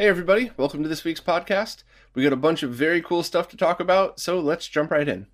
Hey, everybody, welcome to this week's podcast. We got a bunch of very cool stuff to talk about, so let's jump right in.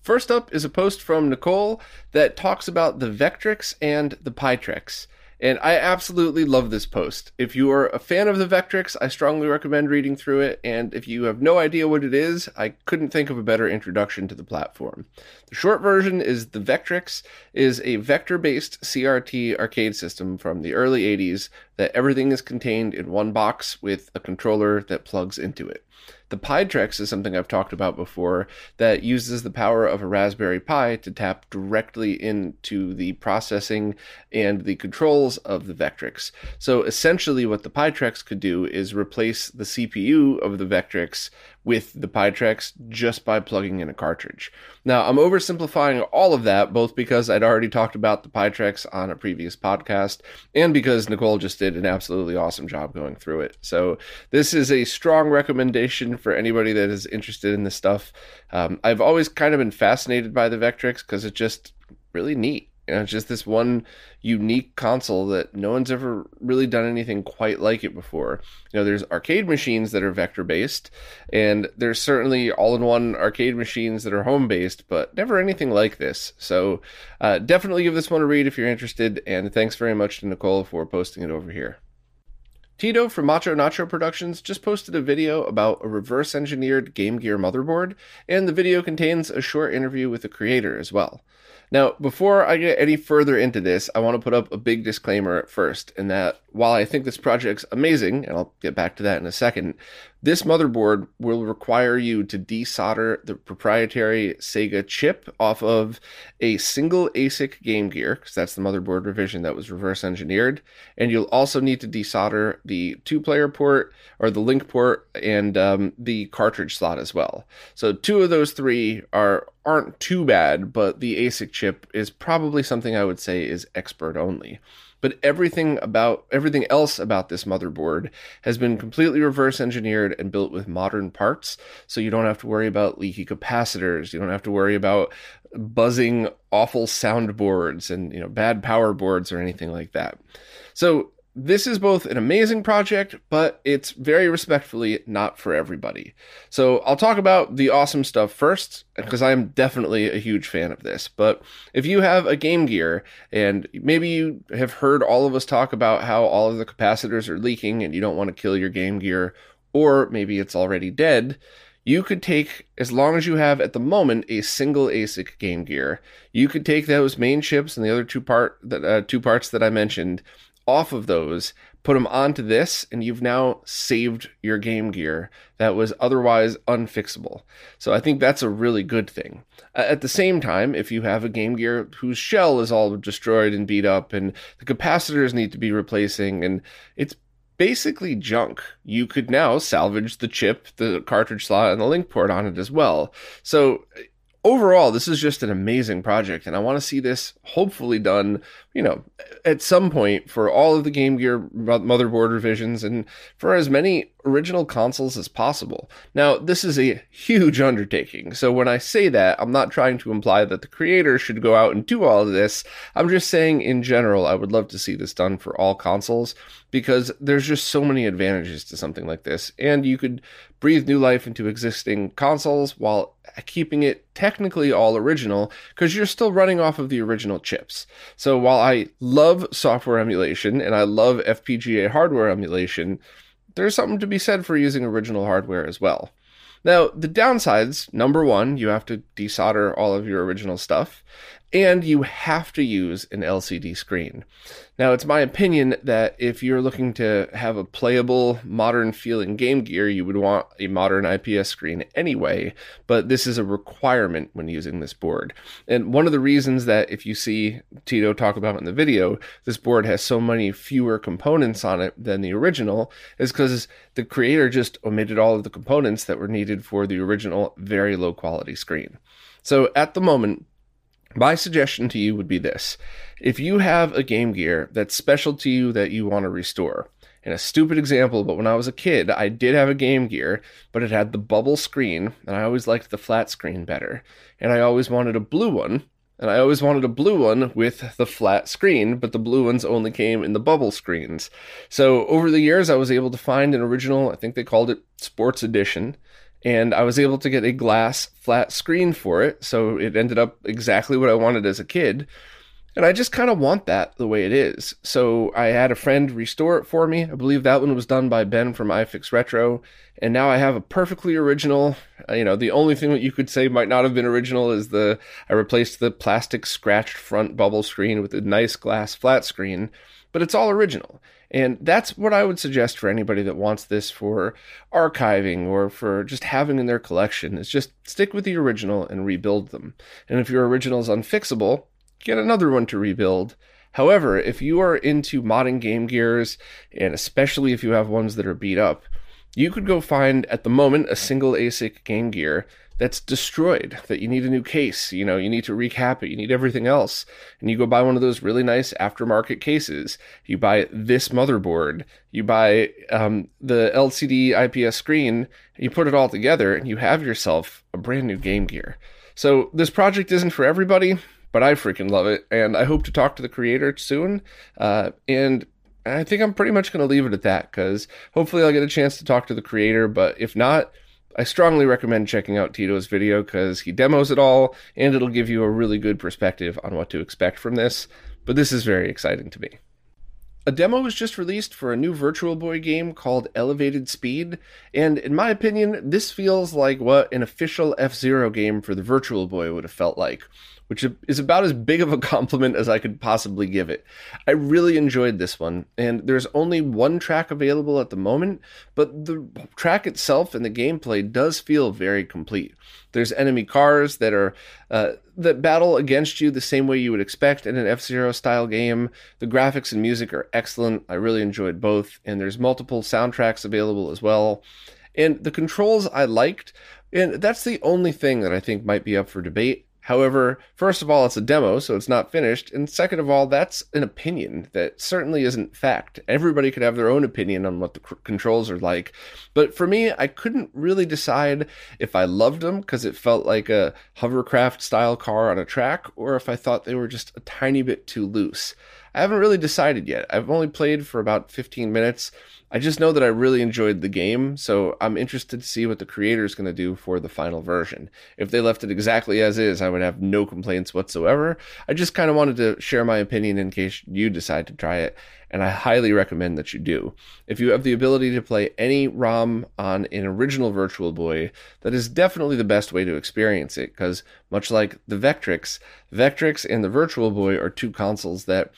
First up is a post from Nicole that talks about the Vectrex and the PiTrex. And I absolutely love this post. If you are a fan of the Vectrex, I strongly recommend reading through it. And if you have no idea what it is, I couldn't think of a better introduction to the platform. The short version is the Vectrex is a vector-based CRT arcade system from the early 80s that everything is contained in one box with a controller that plugs into it. The PiTrex is something I've talked about before that uses the power of a Raspberry Pi to tap directly into the processing and the controls of the Vectrex. So essentially, what the PiTrex could do is replace the CPU of the Vectrex with the PiTrex just by plugging in a cartridge. Now, I'm oversimplifying all of that, both because I'd already talked about the PiTrex on a previous podcast and because Nicole just did an absolutely awesome job going through it. So, this is a strong recommendation for anybody that is interested in this stuff. Um, I've always kind of been fascinated by the Vectrex because it's just really neat. You know, it's just this one unique console that no one's ever really done anything quite like it before. You know, there's arcade machines that are vector based, and there's certainly all in one arcade machines that are home based, but never anything like this. So uh, definitely give this one a read if you're interested, and thanks very much to Nicole for posting it over here. Tito from Macho Nacho Productions just posted a video about a reverse engineered Game Gear motherboard, and the video contains a short interview with the creator as well. Now, before I get any further into this, I want to put up a big disclaimer at first, in that while I think this project's amazing, and I'll get back to that in a second, this motherboard will require you to desolder the proprietary Sega chip off of a single ASIC Game Gear, because that's the motherboard revision that was reverse engineered. And you'll also need to desolder the two player port or the link port and um, the cartridge slot as well. So, two of those three are aren't too bad, but the ASIC chip is probably something I would say is expert only but everything about everything else about this motherboard has been completely reverse engineered and built with modern parts. So you don't have to worry about leaky capacitors. You don't have to worry about buzzing awful soundboards and you know bad power boards or anything like that. So this is both an amazing project, but it's very respectfully not for everybody. So I'll talk about the awesome stuff first, because I'm definitely a huge fan of this. But if you have a Game Gear, and maybe you have heard all of us talk about how all of the capacitors are leaking and you don't want to kill your Game Gear, or maybe it's already dead, you could take, as long as you have at the moment a single ASIC Game Gear, you could take those main chips and the other two part that uh, two parts that I mentioned off of those, put them onto this, and you've now saved your Game Gear that was otherwise unfixable. So I think that's a really good thing. At the same time, if you have a Game Gear whose shell is all destroyed and beat up, and the capacitors need to be replacing, and it's basically junk. You could now salvage the chip, the cartridge slot, and the link port on it as well. So overall, this is just an amazing project, and I want to see this hopefully done, you know, at some point for all of the Game Gear motherboard revisions and for as many original consoles as possible. Now, this is a huge undertaking, so when I say that, I'm not trying to imply that the creator should go out and do all of this. I'm just saying, in general, I would love to see this done for all consoles because there's just so many advantages to something like this, and you could breathe new life into existing consoles while keeping it technically all original because you're still running off of the original chips. So while I love software emulation and I love FPGA hardware emulation, there's something to be said for using original hardware as well. Now, the downsides number one, you have to desolder all of your original stuff. And you have to use an LCD screen. Now, it's my opinion that if you're looking to have a playable, modern feeling Game Gear, you would want a modern IPS screen anyway, but this is a requirement when using this board. And one of the reasons that if you see Tito talk about in the video, this board has so many fewer components on it than the original is because the creator just omitted all of the components that were needed for the original very low quality screen. So at the moment, my suggestion to you would be this if you have a Game Gear that's special to you that you want to restore, and a stupid example, but when I was a kid, I did have a Game Gear, but it had the bubble screen, and I always liked the flat screen better. And I always wanted a blue one, and I always wanted a blue one with the flat screen, but the blue ones only came in the bubble screens. So over the years, I was able to find an original, I think they called it Sports Edition, and I was able to get a glass flat screen for it. So it ended up exactly what I wanted as a kid. And I just kind of want that the way it is. So I had a friend restore it for me. I believe that one was done by Ben from iFix Retro. And now I have a perfectly original. Uh, you know, the only thing that you could say might not have been original is the I replaced the plastic scratched front bubble screen with a nice glass flat screen, but it's all original. And that's what I would suggest for anybody that wants this for archiving or for just having in their collection is just stick with the original and rebuild them. And if your original is unfixable, get another one to rebuild. However, if you are into modding Game Gears, and especially if you have ones that are beat up, you could go find at the moment a single ASIC Game Gear that's destroyed, that you need a new case, you know, you need to recap it, you need everything else. And you go buy one of those really nice aftermarket cases. You buy this motherboard, you buy um, the LCD IPS screen, you put it all together, and you have yourself a brand new Game Gear. So this project isn't for everybody, but I freaking love it, and I hope to talk to the creator soon. Uh, and I think I'm pretty much going to leave it at that because hopefully I'll get a chance to talk to the creator. But if not, I strongly recommend checking out Tito's video because he demos it all and it'll give you a really good perspective on what to expect from this. But this is very exciting to me. A demo was just released for a new Virtual Boy game called Elevated Speed, and in my opinion, this feels like what an official F Zero game for the Virtual Boy would have felt like, which is about as big of a compliment as I could possibly give it. I really enjoyed this one, and there's only one track available at the moment, but the track itself and the gameplay does feel very complete. There's enemy cars that are uh, that battle against you the same way you would expect in an F Zero style game. The graphics and music are excellent. I really enjoyed both, and there's multiple soundtracks available as well. And the controls I liked, and that's the only thing that I think might be up for debate. However, first of all, it's a demo, so it's not finished. And second of all, that's an opinion that certainly isn't fact. Everybody could have their own opinion on what the c- controls are like. But for me, I couldn't really decide if I loved them because it felt like a hovercraft style car on a track, or if I thought they were just a tiny bit too loose. I haven't really decided yet. I've only played for about 15 minutes. I just know that I really enjoyed the game, so I'm interested to see what the creator is going to do for the final version. If they left it exactly as is, I would have no complaints whatsoever. I just kind of wanted to share my opinion in case you decide to try it, and I highly recommend that you do. If you have the ability to play any ROM on an original Virtual Boy, that is definitely the best way to experience it, because much like the Vectrex, Vectrex and the Virtual Boy are two consoles that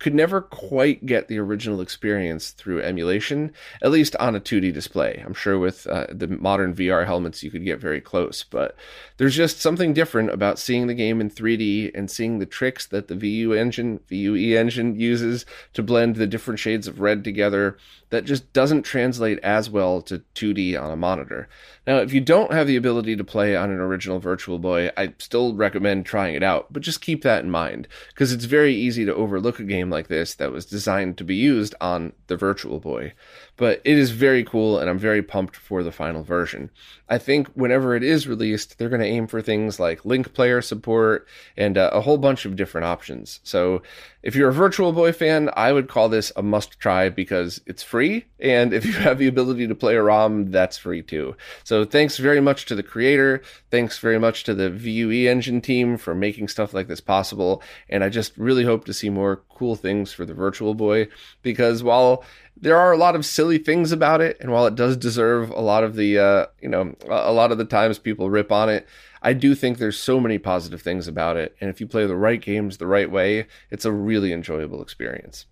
could never quite get the original experience through emulation, at least on a 2D display. I'm sure with uh, the modern VR helmets you could get very close, but there's just something different about seeing the game in 3D and seeing the tricks that the VU engine, VUE engine uses to blend the different shades of red together that just doesn't translate as well to 2D on a monitor. Now, if you don't have the ability to play on an original Virtual Boy, I still recommend trying it out, but just keep that in mind because it's very easy to overlook a game like this that was designed to be used on the Virtual Boy. But it is very cool, and I'm very pumped for the final version. I think whenever it is released, they're going to aim for things like link player support and uh, a whole bunch of different options. So if you're a Virtual Boy fan, I would call this a must try because it's free. And if you have the ability to play a ROM, that's free too. So thanks very much to the creator. Thanks very much to the VUE engine team for making stuff like this possible. And I just really hope to see more cool things for the Virtual Boy because while there are a lot of silly things about it, and while it does deserve a lot of the, uh, you know, a lot of the times people rip on it, I do think there's so many positive things about it, and if you play the right games the right way, it's a really enjoyable experience.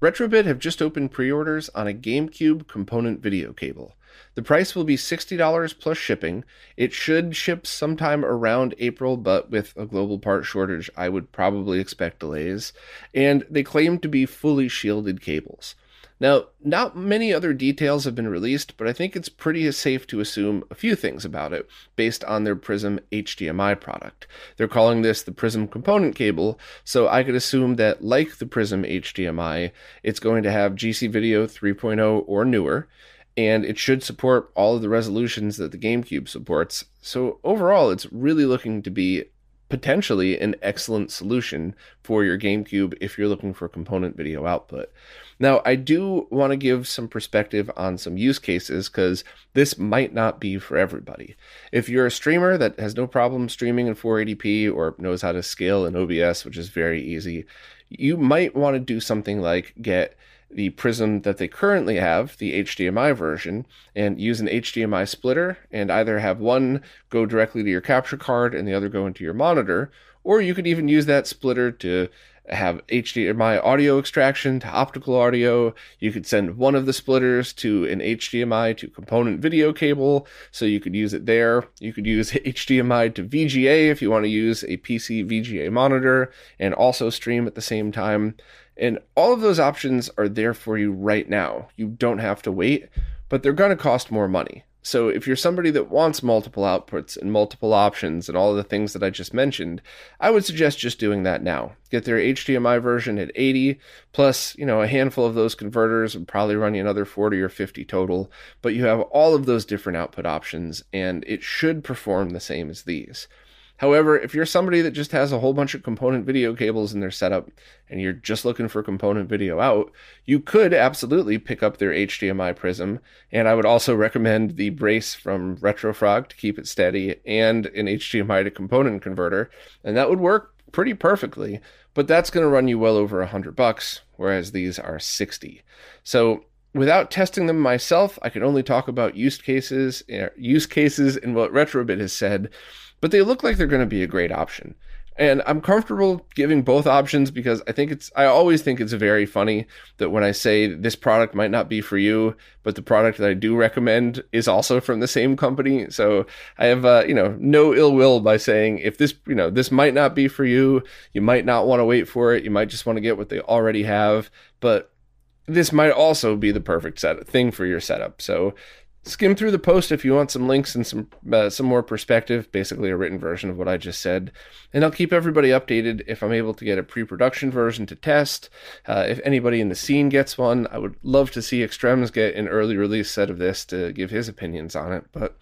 Retrobit have just opened pre-orders on a GameCube component video cable. The price will be $60 plus shipping. It should ship sometime around April, but with a global part shortage, I would probably expect delays. And they claim to be fully shielded cables. Now, not many other details have been released, but I think it's pretty safe to assume a few things about it based on their Prism HDMI product. They're calling this the Prism component cable, so I could assume that, like the Prism HDMI, it's going to have GC Video 3.0 or newer, and it should support all of the resolutions that the GameCube supports. So, overall, it's really looking to be potentially an excellent solution for your GameCube if you're looking for component video output. Now, I do want to give some perspective on some use cases because this might not be for everybody. If you're a streamer that has no problem streaming in 480p or knows how to scale in OBS, which is very easy, you might want to do something like get the Prism that they currently have, the HDMI version, and use an HDMI splitter and either have one go directly to your capture card and the other go into your monitor, or you could even use that splitter to have HDMI audio extraction to optical audio. You could send one of the splitters to an HDMI to component video cable, so you could use it there. You could use HDMI to VGA if you want to use a PC VGA monitor and also stream at the same time. And all of those options are there for you right now. You don't have to wait, but they're going to cost more money. So if you're somebody that wants multiple outputs and multiple options and all the things that I just mentioned, I would suggest just doing that now. Get their HDMI version at 80 plus, you know, a handful of those converters would probably run you another 40 or 50 total, but you have all of those different output options and it should perform the same as these. However, if you're somebody that just has a whole bunch of component video cables in their setup and you're just looking for component video out, you could absolutely pick up their HDMI Prism. And I would also recommend the brace from Retrofrog to keep it steady and an HDMI to component converter. And that would work pretty perfectly, but that's going to run you well over a hundred bucks, whereas these are 60. So without testing them myself, I can only talk about use cases, uh, use cases and what Retrobit has said but they look like they're going to be a great option. And I'm comfortable giving both options because I think it's, I always think it's very funny that when I say this product might not be for you, but the product that I do recommend is also from the same company. So I have, uh, you know, no ill will by saying if this, you know, this might not be for you, you might not want to wait for it. You might just want to get what they already have, but this might also be the perfect set thing for your setup. So skim through the post if you want some links and some uh, some more perspective basically a written version of what i just said. And i'll keep everybody updated if i'm able to get a pre-production version to test. Uh, if anybody in the scene gets one i would love to see extrems get an early release set of this to give his opinions on it. But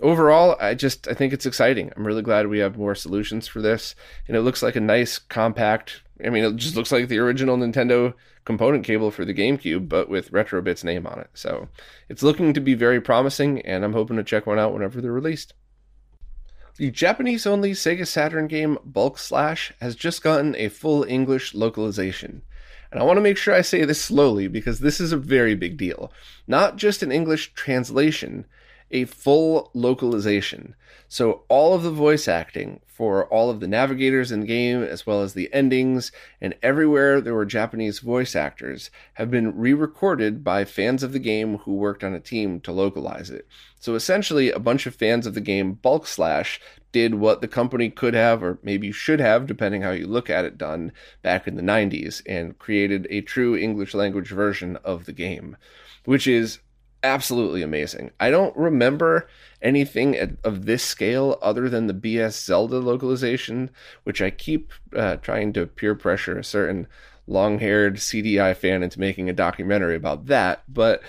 overall i just i think it's exciting. I'm really glad we have more solutions for this. And it looks like a nice compact i mean it just looks like the original nintendo component cable for the GameCube, but with Retrobit's name on it. So it's looking to be very promising, and I'm hoping to check one out whenever they're released. The Japanese only Sega Saturn game Bulk Slash has just gotten a full English localization. And I want to make sure I say this slowly because this is a very big deal. Not just an English translation, a full localization. So all of the voice acting for all of the navigators in game, as well as the endings, and everywhere there were Japanese voice actors, have been re recorded by fans of the game who worked on a team to localize it. So essentially, a bunch of fans of the game Bulk Slash did what the company could have, or maybe should have, depending how you look at it, done back in the 90s, and created a true English language version of the game, which is absolutely amazing. I don't remember anything of this scale other than the BS Zelda localization, which I keep uh, trying to peer pressure a certain long haired CDI fan into making a documentary about that. But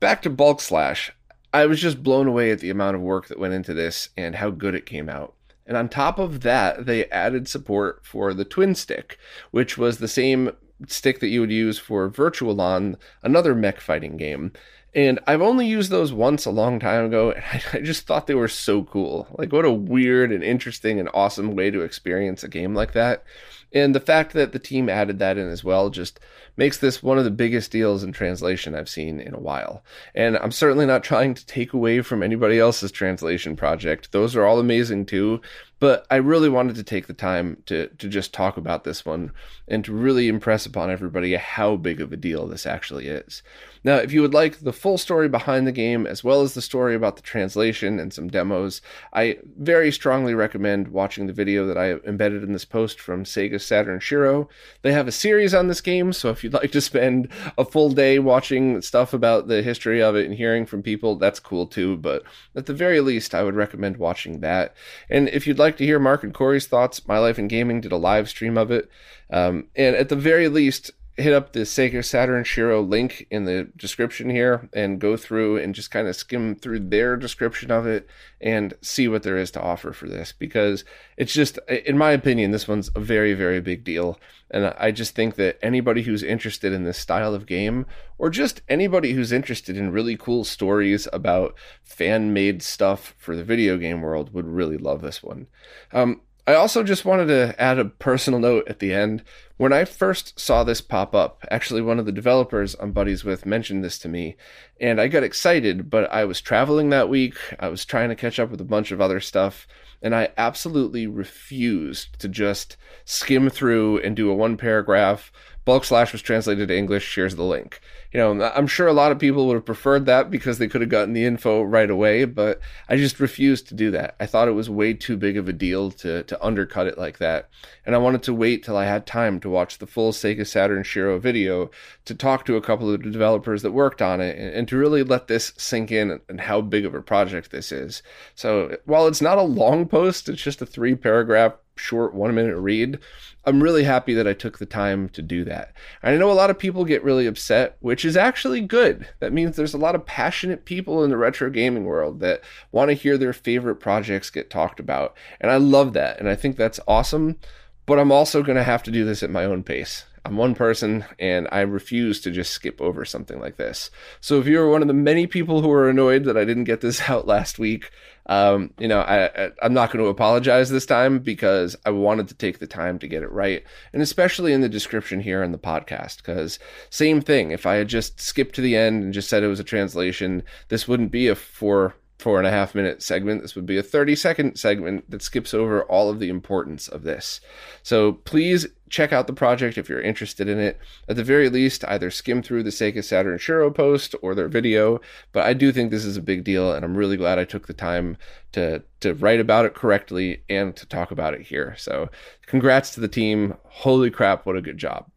back to Bulk Slash, I was just blown away at the amount of work that went into this and how good it came out. And on top of that, they added support for the Twin Stick, which was the same stick that you would use for Virtual-On, another mech fighting game. And I've only used those once a long time ago, and I, just thought they were so cool. Like, what a weird and interesting and awesome way to experience a game like that. And the fact that the team added that in as well just makes this one of the biggest deals in translation I've seen in a while. And I'm certainly not trying to take away from anybody else's translation project. Those are all amazing too. But I really wanted to take the time to, to just talk about this one and to really impress upon everybody how big of a deal this actually is. Now, if you would like the full story behind the game, as well as the story about the translation and some demos, I very strongly recommend watching the video that I embedded in this post from Sega Saturn Shiro. They have a series on this game, so if you'd like to spend a full day watching stuff about the history of it and hearing from people, that's cool too. But at the very least, I would recommend watching that. And if you'd like to hear Mark and Corey's thoughts, My Life in Gaming did a live stream of it. Um, and at the very least, hit up the Sega Saturn Shiro link in the description here and go through and just kind of skim through their description of it and see what there is to offer for this because it's just in my opinion this one's a very very big deal and I just think that anybody who's interested in this style of game or just anybody who's interested in really cool stories about fan made stuff for the video game world would really love this one. Um, I also just wanted to add a personal note at the end. When I first saw this pop up, actually, one of the developers I'm buddies with mentioned this to me, and I got excited, but I was traveling that week. I was trying to catch up with a bunch of other stuff, and I absolutely refused to just skim through and do a one paragraph Bulk Slash was translated to English. Here's the link. You know, I'm sure a lot of people would have preferred that because they could have gotten the info right away, but I just refused to do that. I thought it was way too big of a deal to, to undercut it like that. And I wanted to wait till I had time to watch the full Sega Saturn Shiro video to talk to a couple of the developers that worked on it and, and to really let this sink in and how big of a project this is. So while it's not a long post, it's just a three paragraph short one minute read. I'm really happy that I took the time to do that. I know a lot of people get really upset, which is actually good. That means there's a lot of passionate people in the retro gaming world that want to hear their favorite projects get talked about. And I love that. And I think that's awesome. But I'm also going to have to do this at my own pace. I'm one person and I refuse to just skip over something like this. So if you're one of the many people who are annoyed that I didn't get this out last week, um, you know, I, I, am not going to apologize this time because I wanted to take the time to get it right. And especially in the description here in the podcast, because same thing. If I had just skipped to the end and just said it was a translation, this wouldn't be a four four and a half minute segment. This would be a 30 second segment that skips over all of the importance of this. So please check out the project if you're interested in it. At the very least, either skim through the Sega Saturn Shiro post or their video. But I do think this is a big deal, and I'm really glad I took the time to to write about it correctly and to talk about it here. So congrats to the team. Holy crap, what a good job.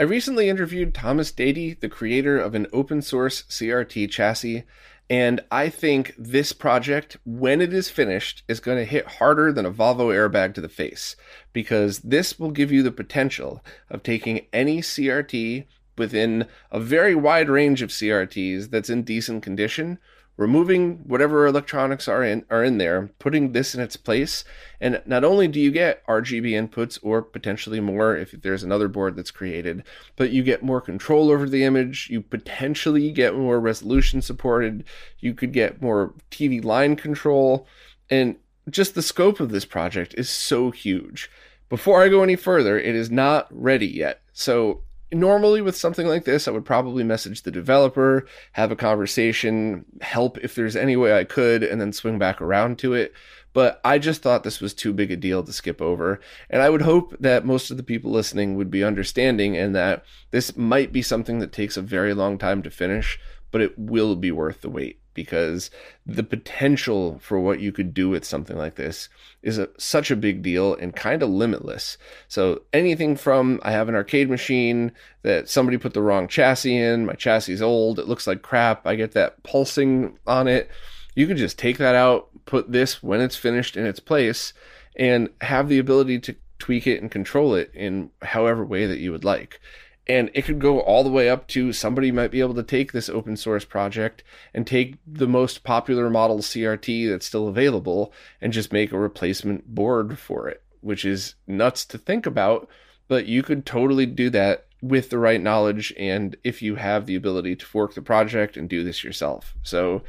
I recently interviewed Thomas Dady, the creator of an open source CRT chassis, and I think this project, when it is finished, is going to hit harder than a Volvo airbag to the face because this will give you the potential of taking any CRT within a very wide range of CRTs that's in decent condition removing whatever electronics are in are in there, putting this in its place, and not only do you get RGB inputs or potentially more if there's another board that's created, but you get more control over the image, you potentially get more resolution supported, you could get more TV line control, and just the scope of this project is so huge. Before I go any further, it is not ready yet. So normally with something like this, I would probably message the developer, have a conversation, help if there's any way I could, and then swing back around to it. But I just thought this was too big a deal to skip over. And I would hope that most of the people listening would be understanding and that this might be something that takes a very long time to finish, but it will be worth the wait because the potential for what you could do with something like this is a, such a big deal and kind of limitless. So anything from I have an arcade machine that somebody put the wrong chassis in, my chassis is old, it looks like crap, I get that pulsing on it. You could just take that out, put this when it's finished in its place, and have the ability to tweak it and control it in however way that you would like. And it could go all the way up to somebody might be able to take this open source project and take the most popular model CRT that's still available and just make a replacement board for it, which is nuts to think about. But you could totally do that with the right knowledge and if you have the ability to fork the project and do this yourself. So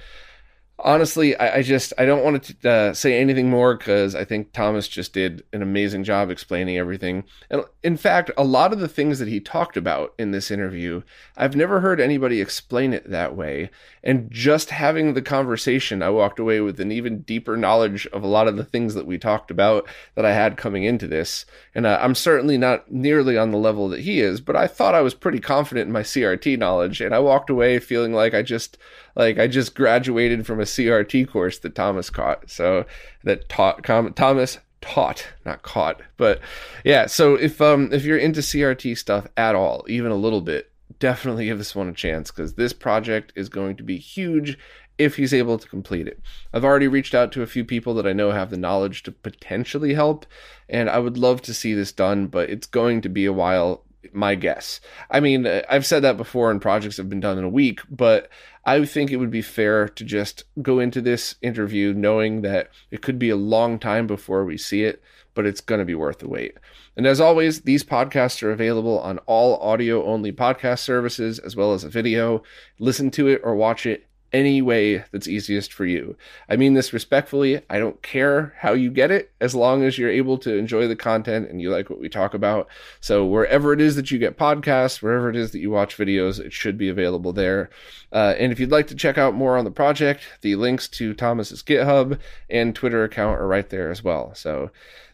honestly, I, I, just I don't want to uh, say anything more because I think Thomas just did an amazing job explaining everything. And in fact, a lot of the things that he talked about in this interview, I've never heard anybody explain it that way. And just having the conversation, I walked away with an even deeper knowledge of a lot of the things that we talked about that I had coming into this. And uh, I'm certainly not nearly on the level that he is, but I thought I was pretty confident in my CRT knowledge, and I walked away feeling like I just like I just graduated from a CRT course that Thomas caught. So that taught Thomas taught, not caught. But yeah, so if um if you're into CRT stuff at all, even a little bit, definitely give this one a chance because this project is going to be huge if he's able to complete it. I've already reached out to a few people that I know have the knowledge to potentially help, and I would love to see this done, but it's going to be a while my guess. I mean, I've said that before, and projects have been done in a week, but I think it would be fair to just go into this interview knowing that it could be a long time before we see it, but it's going to be worth the wait. And as always, these podcasts are available on all audio only podcast services as well as a video. Listen to it or watch it any way that's easiest for you. I mean this respectfully. I don't care how you get it as long as you're able to enjoy the content and you like what we talk about. So, wherever it is that you get podcasts, wherever it is that you watch videos, it should be available there. Uh, and if you'd like to check out more on the project, the links to Thomas's GitHub and Twitter account are right there as well. So,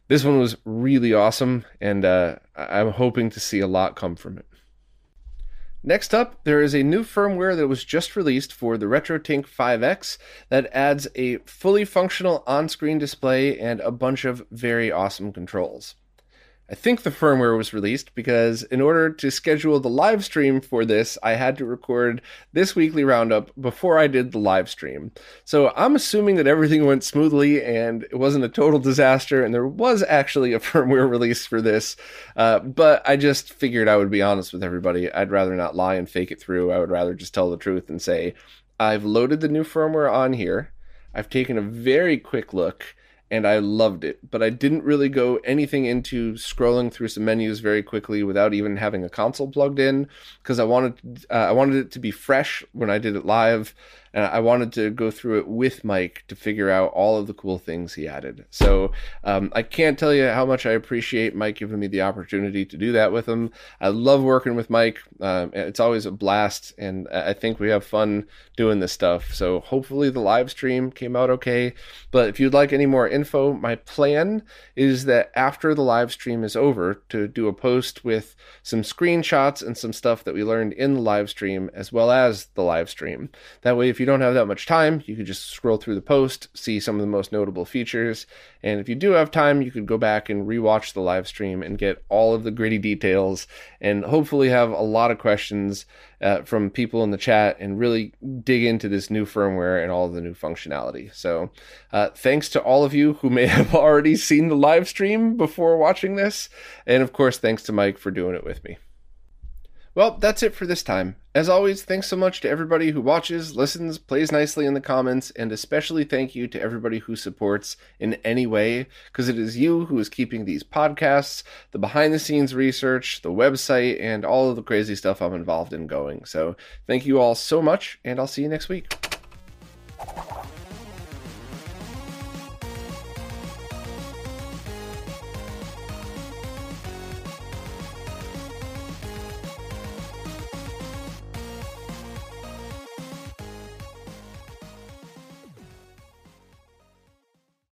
this one was really awesome, and uh, I'm hoping to see a lot come from it. Next up, there is a new firmware that was just released for the RetroTINK 5X that adds a fully functional on screen display and a bunch of very awesome controls. I think the firmware was released because in order to schedule the live stream for this, I had to record this weekly roundup before I did the live stream. So I'm assuming that everything went smoothly and it wasn't a total disaster, and there was actually a firmware release for this. Uh, but I just figured I would be honest with everybody. I'd rather not lie and fake it through. I would rather just tell the truth and say, I've loaded the new firmware on here. I've taken a very quick look and I loved it. But I didn't really go anything into scrolling through some menus very quickly without even having a console plugged in because I wanted uh, I wanted it to be fresh when I did it live and I wanted to go through it with Mike to figure out all of the cool things he added. So um, I can't tell you how much I appreciate Mike giving me the opportunity to do that with him. I love working with Mike. Um, it's always a blast, and I think we have fun doing this stuff. So hopefully the live stream came out okay. But if you'd like any more info, my plan is that after the live stream is over, to do a post with some screenshots and some stuff that we learned in the live stream, as well as the live stream. That way, if you don't have that much time, you could just scroll through the post, see some of the most notable features. And if you do have time, you could go back and rewatch the live stream and get all of the gritty details and hopefully have a lot of questions uh, from people in the chat and really dig into this new firmware and all the new functionality. So, uh, thanks to all of you who may have already seen the live stream before watching this. And of course, thanks to Mike for doing it with me. Well, that's it for this time. As always, thanks so much to everybody who watches, listens, plays nicely in the comments, and especially thank you to everybody who supports in any way, because it is you who is keeping these podcasts, the behind the scenes research, the website, and all of the crazy stuff I'm involved in going. So thank you all so much, and I'll see you next week.